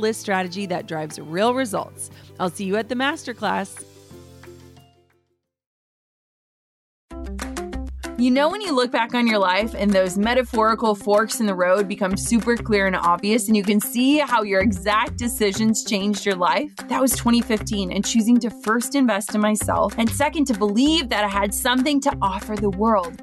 list strategy that drives real results. I'll see you at the masterclass. You know, when you look back on your life and those metaphorical forks in the road become super clear and obvious, and you can see how your exact decisions changed your life? That was 2015, and choosing to first invest in myself, and second, to believe that I had something to offer the world.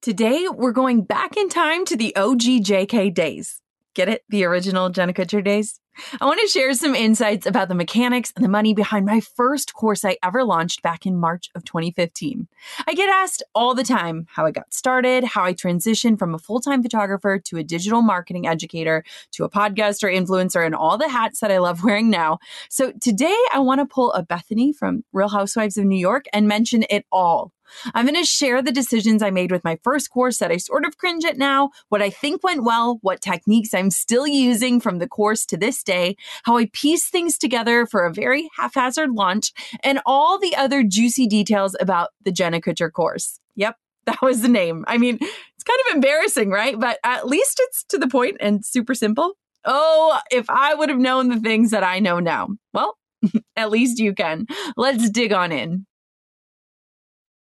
Today, we're going back in time to the OG JK days. Get it? The original Jenna Kutcher days? I want to share some insights about the mechanics and the money behind my first course I ever launched back in March of 2015. I get asked all the time how I got started, how I transitioned from a full time photographer to a digital marketing educator to a podcaster, influencer, and all the hats that I love wearing now. So today I want to pull a Bethenny from Real Housewives of New York and mention it all. I'm going to share the decisions I made with my first course that I sort of cringe at now, what I think went well, what techniques I'm still using from the course to this day, how I piece things together for a very haphazard launch, and all the other juicy details about the Jenna Kutcher course. Yep, that was the name. I mean, it's kind of embarrassing, right? But at least it's to the point and super simple. Oh, if I would have known the things that I know now. Well, at least you can. Let's dig on in.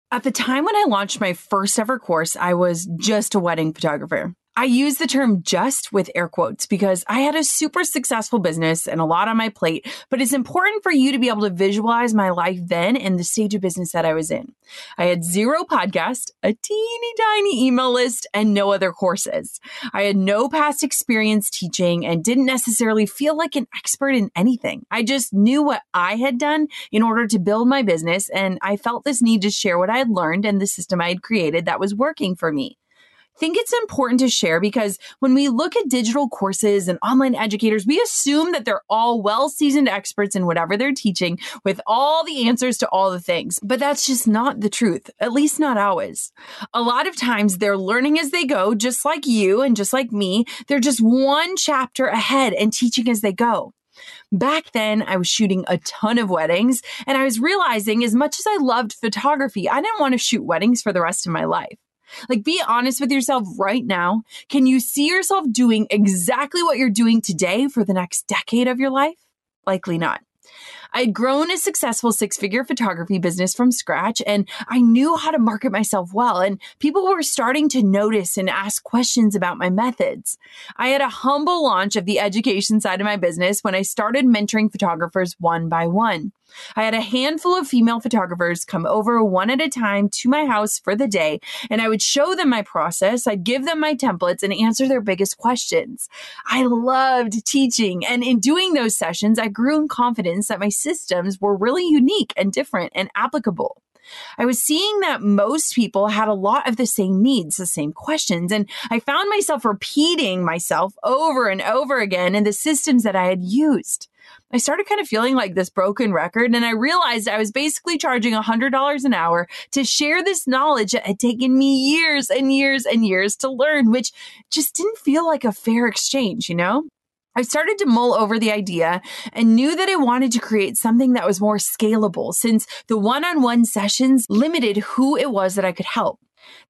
At the time when I launched my first ever course, I was just a wedding photographer. I use the term just with air quotes because I had a super successful business and a lot on my plate, but it's important for you to be able to visualize my life then and the stage of business that I was in. I had zero podcast, a teeny tiny email list, and no other courses. I had no past experience teaching and didn't necessarily feel like an expert in anything. I just knew what I had done in order to build my business, and I felt this need to share what I had learned and the system I had created that was working for me think it's important to share because when we look at digital courses and online educators, we assume that they're all well seasoned experts in whatever they're teaching with all the answers to all the things. But that's just not the truth, at least not always. A lot of times they're learning as they go, just like you and just like me. They're just one chapter ahead and teaching as they go. Back then, I was shooting a ton of weddings, and I was realizing as much as I loved photography, I didn't want to shoot weddings for the rest of my life. Like, be honest with yourself right now. Can you see yourself doing exactly what you're doing today for the next decade of your life? Likely not. I had grown a successful six figure photography business from scratch and I knew how to market myself well. And people were starting to notice and ask questions about my methods. I had a humble launch of the education side of my business when I started mentoring photographers one by one. I had a handful of female photographers come over one at a time to my house for the day, and I would show them my process. I'd give them my templates and answer their biggest questions. I loved teaching, and in doing those sessions, I grew in confidence that my systems were really unique and different and applicable. I was seeing that most people had a lot of the same needs, the same questions, and I found myself repeating myself over and over again in the systems that I had used. I started kind of feeling like this broken record, and I realized I was basically charging $100 an hour to share this knowledge that had taken me years and years and years to learn, which just didn't feel like a fair exchange, you know? I started to mull over the idea and knew that I wanted to create something that was more scalable since the one on one sessions limited who it was that I could help.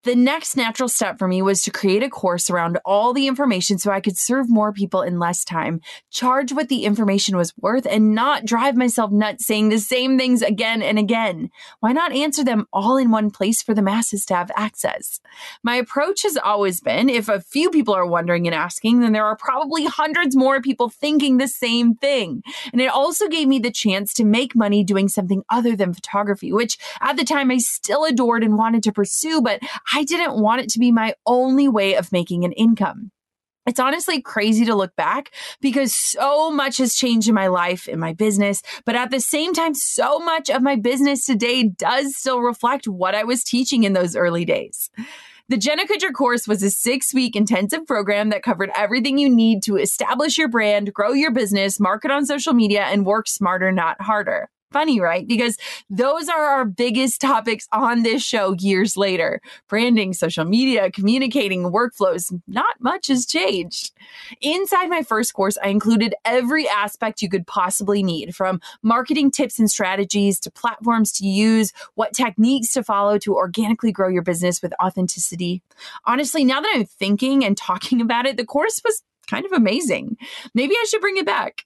The next natural step for me was to create a course around all the information so I could serve more people in less time, charge what the information was worth, and not drive myself nuts saying the same things again and again. Why not answer them all in one place for the masses to have access? My approach has always been if a few people are wondering and asking, then there are probably hundreds more people thinking the same thing. And it also gave me the chance to make money doing something other than photography, which at the time I still adored and wanted to pursue, but I didn't want it to be my only way of making an income. It's honestly crazy to look back because so much has changed in my life, in my business, but at the same time, so much of my business today does still reflect what I was teaching in those early days. The Jenna Kutcher course was a six week intensive program that covered everything you need to establish your brand, grow your business, market on social media, and work smarter, not harder funny, right? Because those are our biggest topics on this show years later. Branding, social media, communicating, workflows, not much has changed. Inside my first course, I included every aspect you could possibly need from marketing tips and strategies to platforms to use, what techniques to follow to organically grow your business with authenticity. Honestly, now that I'm thinking and talking about it, the course was kind of amazing. Maybe I should bring it back.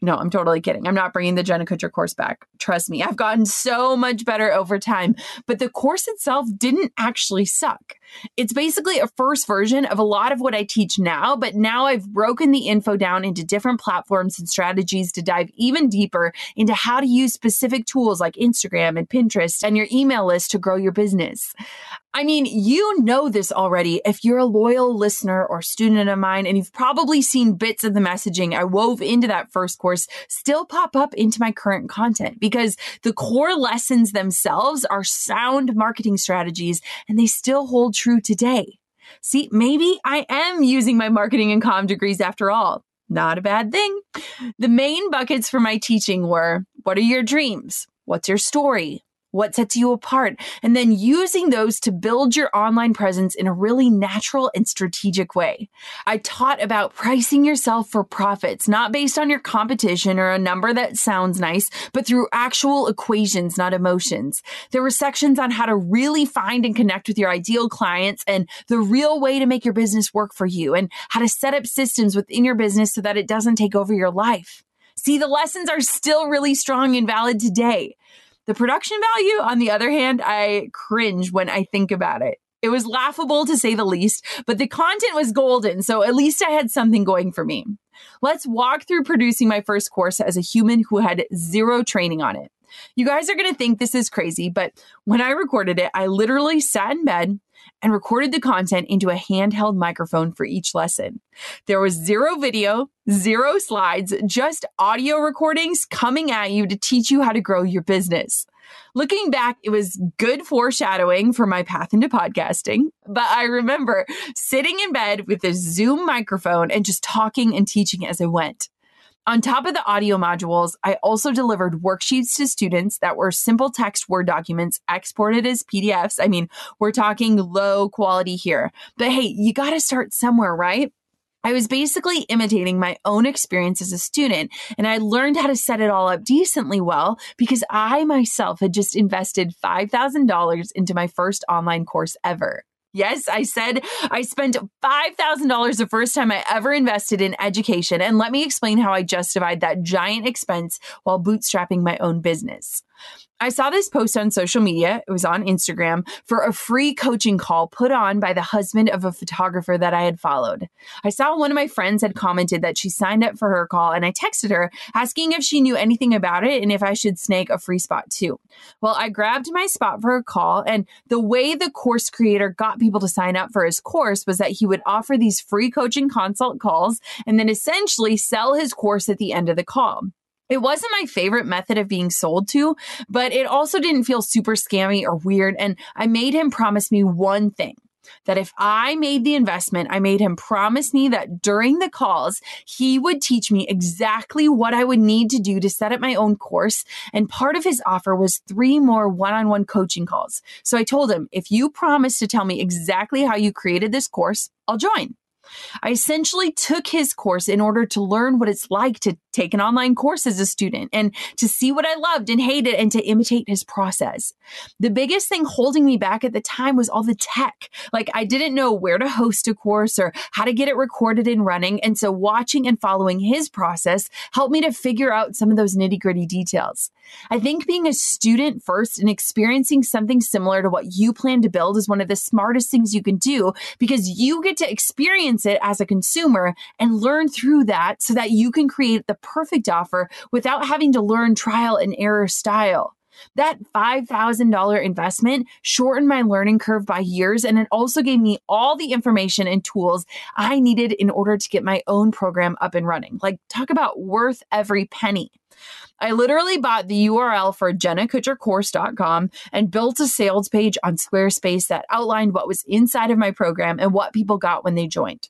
No, I'm totally kidding. I'm not bringing the Jenna Kutcher course back. Trust me, I've gotten so much better over time. But the course itself didn't actually suck. It's basically a first version of a lot of what I teach now, but now I've broken the info down into different platforms and strategies to dive even deeper into how to use specific tools like Instagram and Pinterest and your email list to grow your business. I mean, you know this already if you're a loyal listener or student of mine, and you've probably seen bits of the messaging I wove into that first course still pop up into my current content because the core lessons themselves are sound marketing strategies and they still hold true today. See, maybe I am using my marketing and comm degrees after all. Not a bad thing. The main buckets for my teaching were what are your dreams? What's your story? What sets you apart, and then using those to build your online presence in a really natural and strategic way. I taught about pricing yourself for profits, not based on your competition or a number that sounds nice, but through actual equations, not emotions. There were sections on how to really find and connect with your ideal clients and the real way to make your business work for you and how to set up systems within your business so that it doesn't take over your life. See, the lessons are still really strong and valid today. The production value, on the other hand, I cringe when I think about it. It was laughable to say the least, but the content was golden, so at least I had something going for me. Let's walk through producing my first course as a human who had zero training on it. You guys are going to think this is crazy, but when I recorded it, I literally sat in bed and recorded the content into a handheld microphone for each lesson. There was zero video, zero slides, just audio recordings coming at you to teach you how to grow your business. Looking back, it was good foreshadowing for my path into podcasting. But I remember sitting in bed with a Zoom microphone and just talking and teaching as I went. On top of the audio modules, I also delivered worksheets to students that were simple text Word documents exported as PDFs. I mean, we're talking low quality here. But hey, you got to start somewhere, right? I was basically imitating my own experience as a student, and I learned how to set it all up decently well because I myself had just invested $5,000 into my first online course ever. Yes, I said I spent $5,000 the first time I ever invested in education. And let me explain how I justified that giant expense while bootstrapping my own business. I saw this post on social media, it was on Instagram, for a free coaching call put on by the husband of a photographer that I had followed. I saw one of my friends had commented that she signed up for her call, and I texted her asking if she knew anything about it and if I should snag a free spot too. Well, I grabbed my spot for a call, and the way the course creator got people to sign up for his course was that he would offer these free coaching consult calls and then essentially sell his course at the end of the call. It wasn't my favorite method of being sold to, but it also didn't feel super scammy or weird. And I made him promise me one thing that if I made the investment, I made him promise me that during the calls, he would teach me exactly what I would need to do to set up my own course. And part of his offer was three more one on one coaching calls. So I told him, if you promise to tell me exactly how you created this course, I'll join. I essentially took his course in order to learn what it's like to take an online course as a student and to see what I loved and hated and to imitate his process. The biggest thing holding me back at the time was all the tech. Like I didn't know where to host a course or how to get it recorded and running. And so watching and following his process helped me to figure out some of those nitty gritty details. I think being a student first and experiencing something similar to what you plan to build is one of the smartest things you can do because you get to experience it as a consumer and learn through that so that you can create the perfect offer without having to learn trial and error style. That $5,000 investment shortened my learning curve by years, and it also gave me all the information and tools I needed in order to get my own program up and running. Like, talk about worth every penny. I literally bought the URL for jennakutchercourse.com and built a sales page on Squarespace that outlined what was inside of my program and what people got when they joined.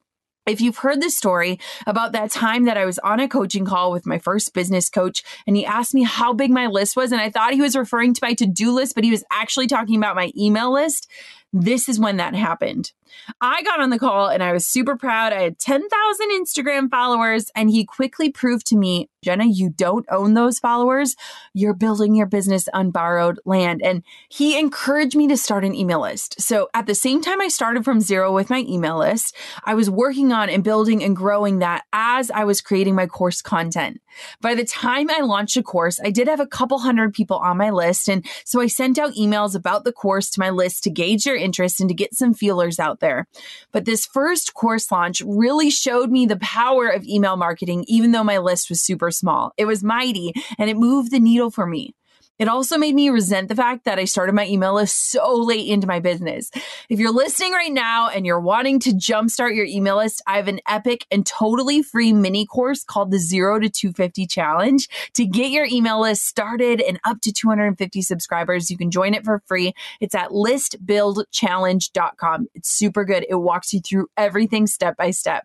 If you've heard the story about that time that I was on a coaching call with my first business coach and he asked me how big my list was, and I thought he was referring to my to do list, but he was actually talking about my email list, this is when that happened. I got on the call and I was super proud. I had 10,000 Instagram followers, and he quickly proved to me, Jenna, you don't own those followers. You're building your business on borrowed land. And he encouraged me to start an email list. So at the same time I started from zero with my email list, I was working on and building and growing that as I was creating my course content. By the time I launched a course, I did have a couple hundred people on my list. And so I sent out emails about the course to my list to gauge their interest and to get some feelers out there. But this first course launch really showed me the power of email marketing, even though my list was super small. It was mighty and it moved the needle for me. It also made me resent the fact that I started my email list so late into my business. If you're listening right now and you're wanting to jumpstart your email list, I have an epic and totally free mini course called the Zero to 250 Challenge to get your email list started and up to 250 subscribers. You can join it for free. It's at listbuildchallenge.com. It's super good. It walks you through everything step by step.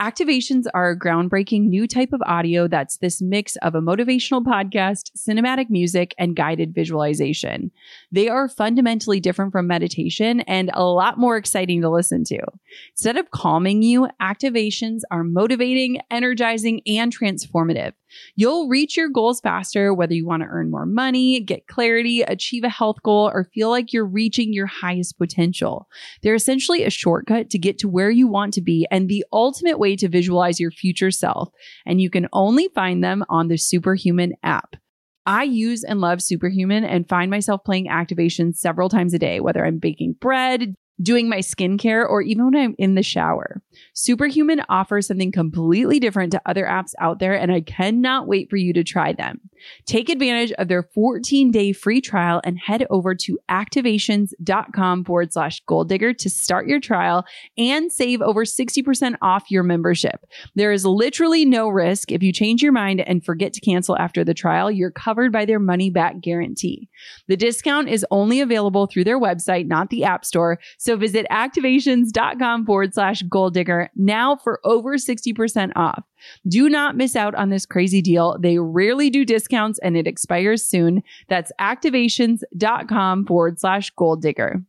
Activations are a groundbreaking new type of audio that's this mix of a motivational podcast, cinematic music, and guided visualization. They are fundamentally different from meditation and a lot more exciting to listen to. Instead of calming you, activations are motivating, energizing, and transformative. You'll reach your goals faster, whether you want to earn more money, get clarity, achieve a health goal, or feel like you're reaching your highest potential. They're essentially a shortcut to get to where you want to be and the ultimate way way to visualize your future self, and you can only find them on the Superhuman app. I use and love Superhuman and find myself playing activations several times a day, whether I'm baking bread, doing my skincare, or even when I'm in the shower. Superhuman offers something completely different to other apps out there, and I cannot wait for you to try them. Take advantage of their 14 day free trial and head over to activations.com forward slash goal digger to start your trial and save over 60% off your membership. There is literally no risk. If you change your mind and forget to cancel after the trial, you're covered by their money back guarantee. The discount is only available through their website, not the App Store. So visit activations.com forward slash goal digger now for over 60% off. Do not miss out on this crazy deal. They rarely do discounts and it expires soon. That's activations.com forward slash goal digger.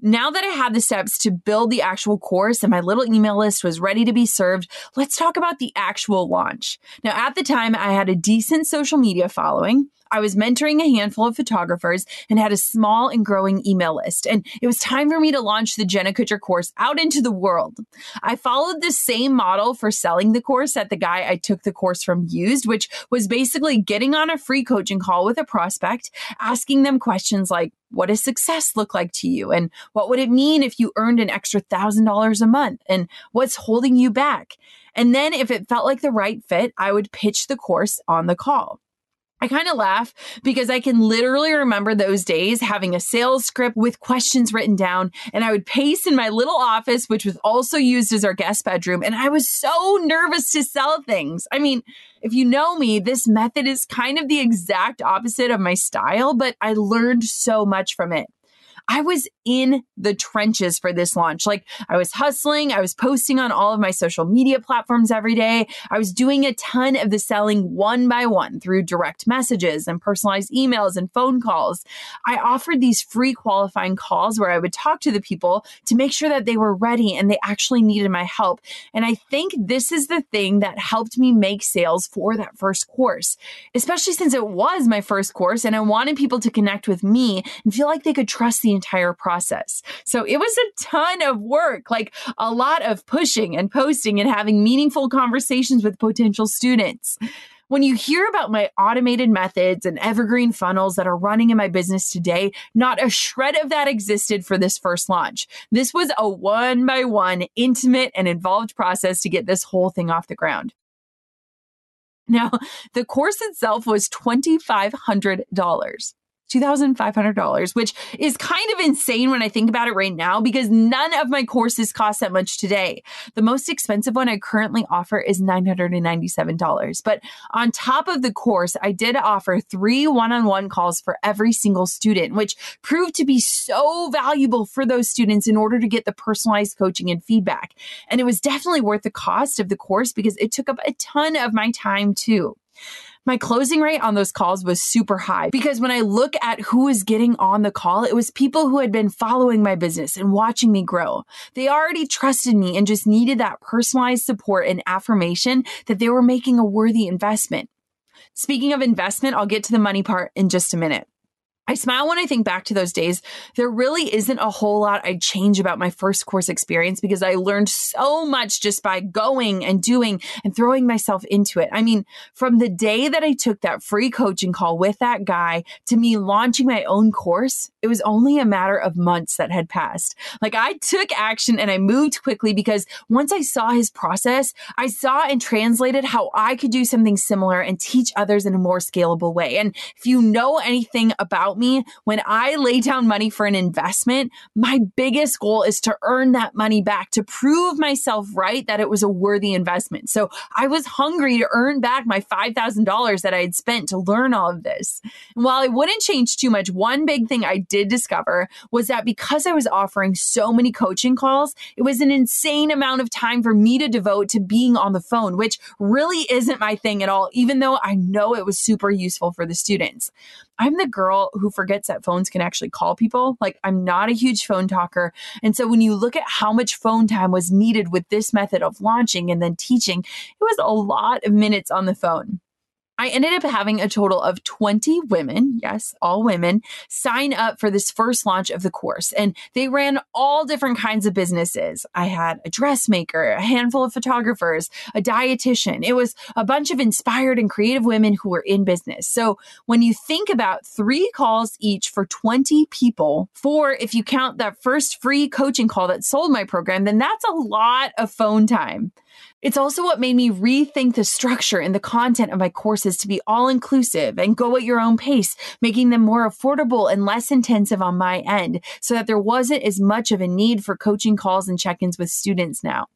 Now that I had the steps to build the actual course and my little email list was ready to be served, let's talk about the actual launch. Now, at the time, I had a decent social media following. I was mentoring a handful of photographers and had a small and growing email list. And it was time for me to launch the Jenna Kutcher course out into the world. I followed the same model for selling the course that the guy I took the course from used, which was basically getting on a free coaching call with a prospect, asking them questions like, what does success look like to you? And what would it mean if you earned an extra thousand dollars a month? And what's holding you back? And then if it felt like the right fit, I would pitch the course on the call. I kind of laugh because I can literally remember those days having a sales script with questions written down, and I would pace in my little office, which was also used as our guest bedroom. And I was so nervous to sell things. I mean, if you know me, this method is kind of the exact opposite of my style, but I learned so much from it. I was in the trenches for this launch. Like I was hustling, I was posting on all of my social media platforms every day. I was doing a ton of the selling one by one through direct messages and personalized emails and phone calls. I offered these free qualifying calls where I would talk to the people to make sure that they were ready and they actually needed my help. And I think this is the thing that helped me make sales for that first course, especially since it was my first course and I wanted people to connect with me and feel like they could trust the entire process. So it was a ton of work, like a lot of pushing and posting and having meaningful conversations with potential students. When you hear about my automated methods and evergreen funnels that are running in my business today, not a shred of that existed for this first launch. This was a one by one, intimate, and involved process to get this whole thing off the ground. Now, the course itself was $2,500. $2,500, which is kind of insane when I think about it right now because none of my courses cost that much today. The most expensive one I currently offer is $997. But on top of the course, I did offer three one on one calls for every single student, which proved to be so valuable for those students in order to get the personalized coaching and feedback. And it was definitely worth the cost of the course because it took up a ton of my time too my closing rate on those calls was super high because when I look at who was getting on the call, it was people who had been following my business and watching me grow. They already trusted me and just needed that personalized support and affirmation that they were making a worthy investment. Speaking of investment, I'll get to the money part in just a minute. I smile when I think back to those days. There really isn't a whole lot I'd change about my first course experience because I learned so much just by going and doing and throwing myself into it. I mean, from the day that I took that free coaching call with that guy to me launching my own course, it was only a matter of months that had passed. Like I took action and I moved quickly because once I saw his process, I saw and translated how I could do something similar and teach others in a more scalable way. And if you know anything about about me, when I lay down money for an investment, my biggest goal is to earn that money back, to prove myself right that it was a worthy investment. So I was hungry to earn back my $5,000 that I had spent to learn all of this. And while I wouldn't change too much, one big thing I did discover was that because I was offering so many coaching calls, it was an insane amount of time for me to devote to being on the phone, which really isn't my thing at all, even though I know it was super useful for the students. I'm the girl who forgets that phones can actually call people. Like, I'm not a huge phone talker. And so, when you look at how much phone time was needed with this method of launching and then teaching, it was a lot of minutes on the phone. I ended up having a total of 20 women, yes, all women, sign up for this first launch of the course. And they ran all different kinds of businesses. I had a dressmaker, a handful of photographers, a dietitian. It was a bunch of inspired and creative women who were in business. So when you think about three calls each for 20 people, four, if you count that first free coaching call that sold my program, then that's a lot of phone time. It's also what made me rethink the structure and the content of my courses to be all inclusive and go at your own pace, making them more affordable and less intensive on my end so that there wasn't as much of a need for coaching calls and check ins with students now.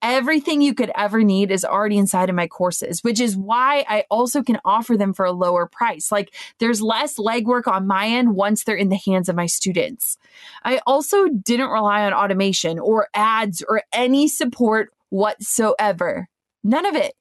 Everything you could ever need is already inside of my courses, which is why I also can offer them for a lower price. Like there's less legwork on my end once they're in the hands of my students. I also didn't rely on automation or ads or any support whatsoever. None of it.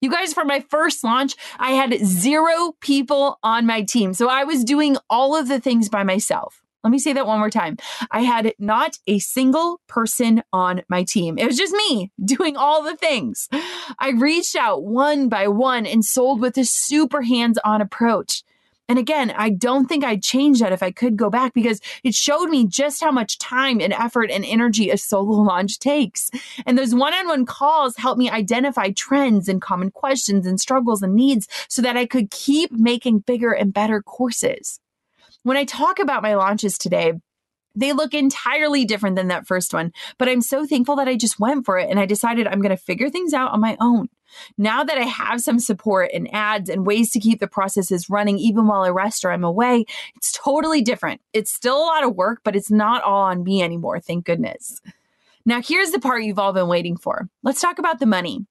You guys, for my first launch, I had zero people on my team. So I was doing all of the things by myself. Let me say that one more time. I had not a single person on my team. It was just me doing all the things. I reached out one by one and sold with a super hands on approach. And again, I don't think I'd change that if I could go back because it showed me just how much time and effort and energy a solo launch takes. And those one on one calls helped me identify trends and common questions and struggles and needs so that I could keep making bigger and better courses. When I talk about my launches today, they look entirely different than that first one, but I'm so thankful that I just went for it and I decided I'm going to figure things out on my own. Now that I have some support and ads and ways to keep the processes running even while I rest or I'm away, it's totally different. It's still a lot of work, but it's not all on me anymore, thank goodness. Now, here's the part you've all been waiting for. Let's talk about the money.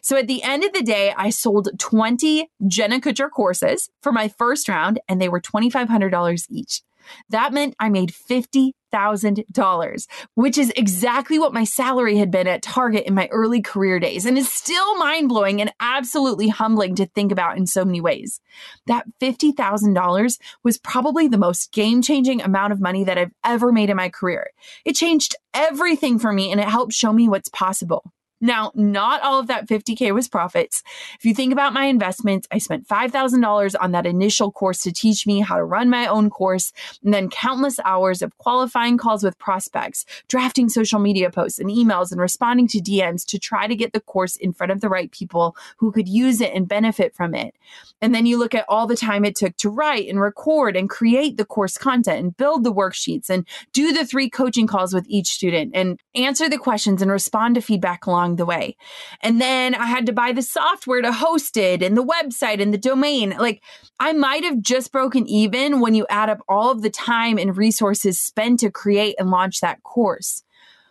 So at the end of the day, I sold 20 Jenna Kutcher courses for my first round, and they were $2,500 each. That meant I made $50,000, which is exactly what my salary had been at Target in my early career days and is still mind blowing and absolutely humbling to think about in so many ways. That $50,000 was probably the most game changing amount of money that I've ever made in my career. It changed everything for me and it helped show me what's possible. Now, not all of that 50K was profits. If you think about my investments, I spent $5,000 on that initial course to teach me how to run my own course, and then countless hours of qualifying calls with prospects, drafting social media posts and emails, and responding to DMs to try to get the course in front of the right people who could use it and benefit from it. And then you look at all the time it took to write and record and create the course content and build the worksheets and do the three coaching calls with each student and answer the questions and respond to feedback along along the way. And then I had to buy the software to host it and the website and the domain. Like I might have just broken even when you add up all of the time and resources spent to create and launch that course.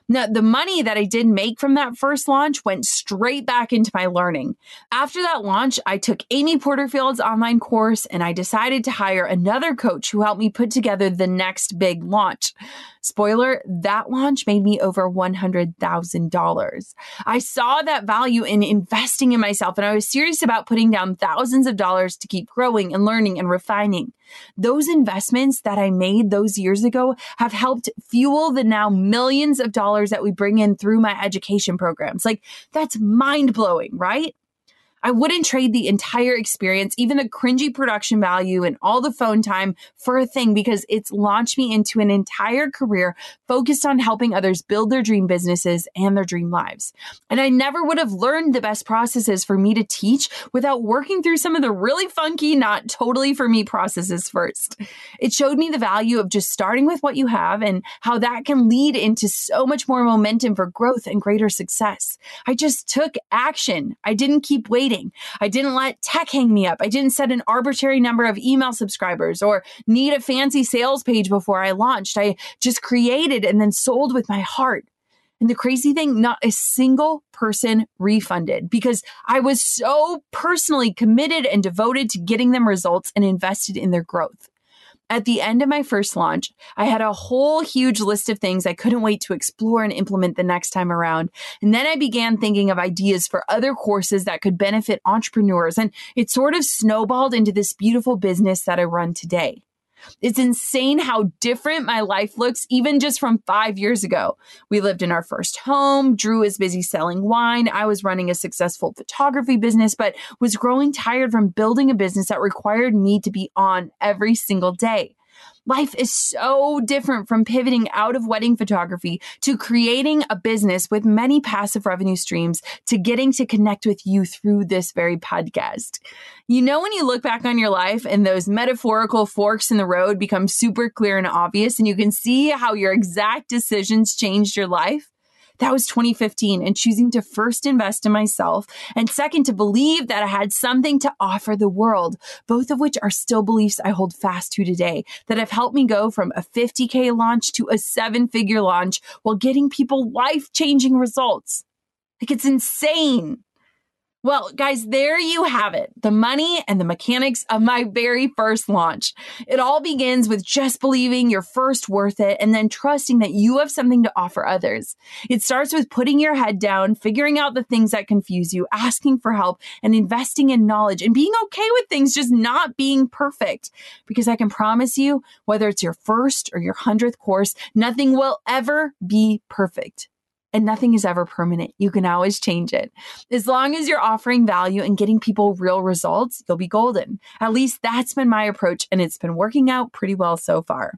Now, the money that I did make from that first launch went straight back into my learning. After that launch, I took Amy Porterfield's online course and I decided to hire another coach who helped me put together the next big launch. Spoiler, that launch made me over $100,000. I saw that value in investing in myself and I was serious about putting down thousands of dollars to keep growing and learning and refining. Those investments that I made those years ago have helped fuel the now millions of dollars that we bring in through my education programs. Like, that's mind blowing, right? I wouldn't trade the entire experience, even the cringy production value and all the phone time for a thing because it's launched me into an entire career focused on helping others build their dream businesses and their dream lives. And I never would have learned the best processes for me to teach without working through some of the really funky, not totally for me processes first. It showed me the value of just starting with what you have and how that can lead into so much more momentum for growth and greater success. I just took action. I didn't keep waiting waiting. I didn't let tech hang me up. I didn't set an arbitrary number of email subscribers or need a fancy sales page before I launched. I just created and then sold with my heart. And the crazy thing, not a single person refunded because I was so personally committed and devoted to getting them results and invested in their growth. At the end of my first launch, I had a whole huge list of things I couldn't wait to explore and implement the next time around. And then I began thinking of ideas for other courses that could benefit entrepreneurs. And it sort of snowballed into this beautiful business that I run today. It's insane how different my life looks, even just from five years ago. We lived in our first home. Drew is busy selling wine. I was running a successful photography business, but was growing tired from building a business that required me to be on every single day. Life is so different from pivoting out of wedding photography to creating a business with many passive revenue streams to getting to connect with you through this very podcast. You know, when you look back on your life and those metaphorical forks in the road become super clear and obvious, and you can see how your exact decisions changed your life? That was 2015 and choosing to first invest in myself and second to believe that I had something to offer the world, both of which are still beliefs I hold fast to today that have helped me go from a 50K launch to a seven figure launch while getting people life changing results. Like it's insane. Well, guys, there you have it. The money and the mechanics of my very first launch. It all begins with just believing you're first worth it and then trusting that you have something to offer others. It starts with putting your head down, figuring out the things that confuse you, asking for help and investing in knowledge and being okay with things just not being perfect. Because I can promise you, whether it's your first or your hundredth course, nothing will ever be perfect and nothing is ever permanent. You can always change it. As long as you're offering value and getting people real results, you'll be golden. At least that's been my approach, and it's been working out pretty well so far.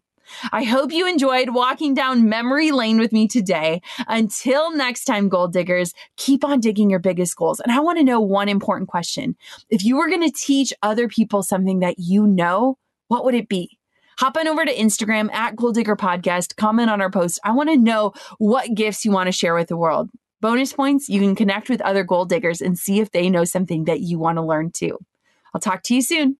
I hope you enjoyed walking down memory lane with me today. Until next time, goal diggers, keep on digging your biggest goals. And I want to know one important question. If you were going to teach other people something that you know, what would it be? Hop on over to Instagram at Goal Digger Podcast, comment on our post. I want to know what gifts you want to share with the world. Bonus points, you can connect with other goal diggers and see if they know something that you want to learn too. I'll talk to you soon.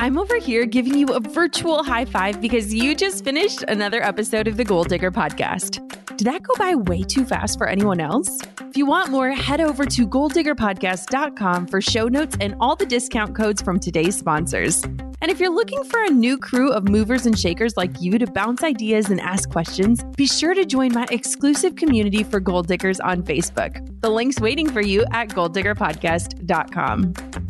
I'm over here giving you a virtual high five because you just finished another episode of the Goal Digger podcast. Did that go by way too fast for anyone else? If you want more, head over to goaldiggerpodcast.com for show notes and all the discount codes from today's sponsors. And if you're looking for a new crew of movers and shakers like you to bounce ideas and ask questions, be sure to join my exclusive community for goal diggers on Facebook. The link's waiting for you at goaldiggerpodcast.com.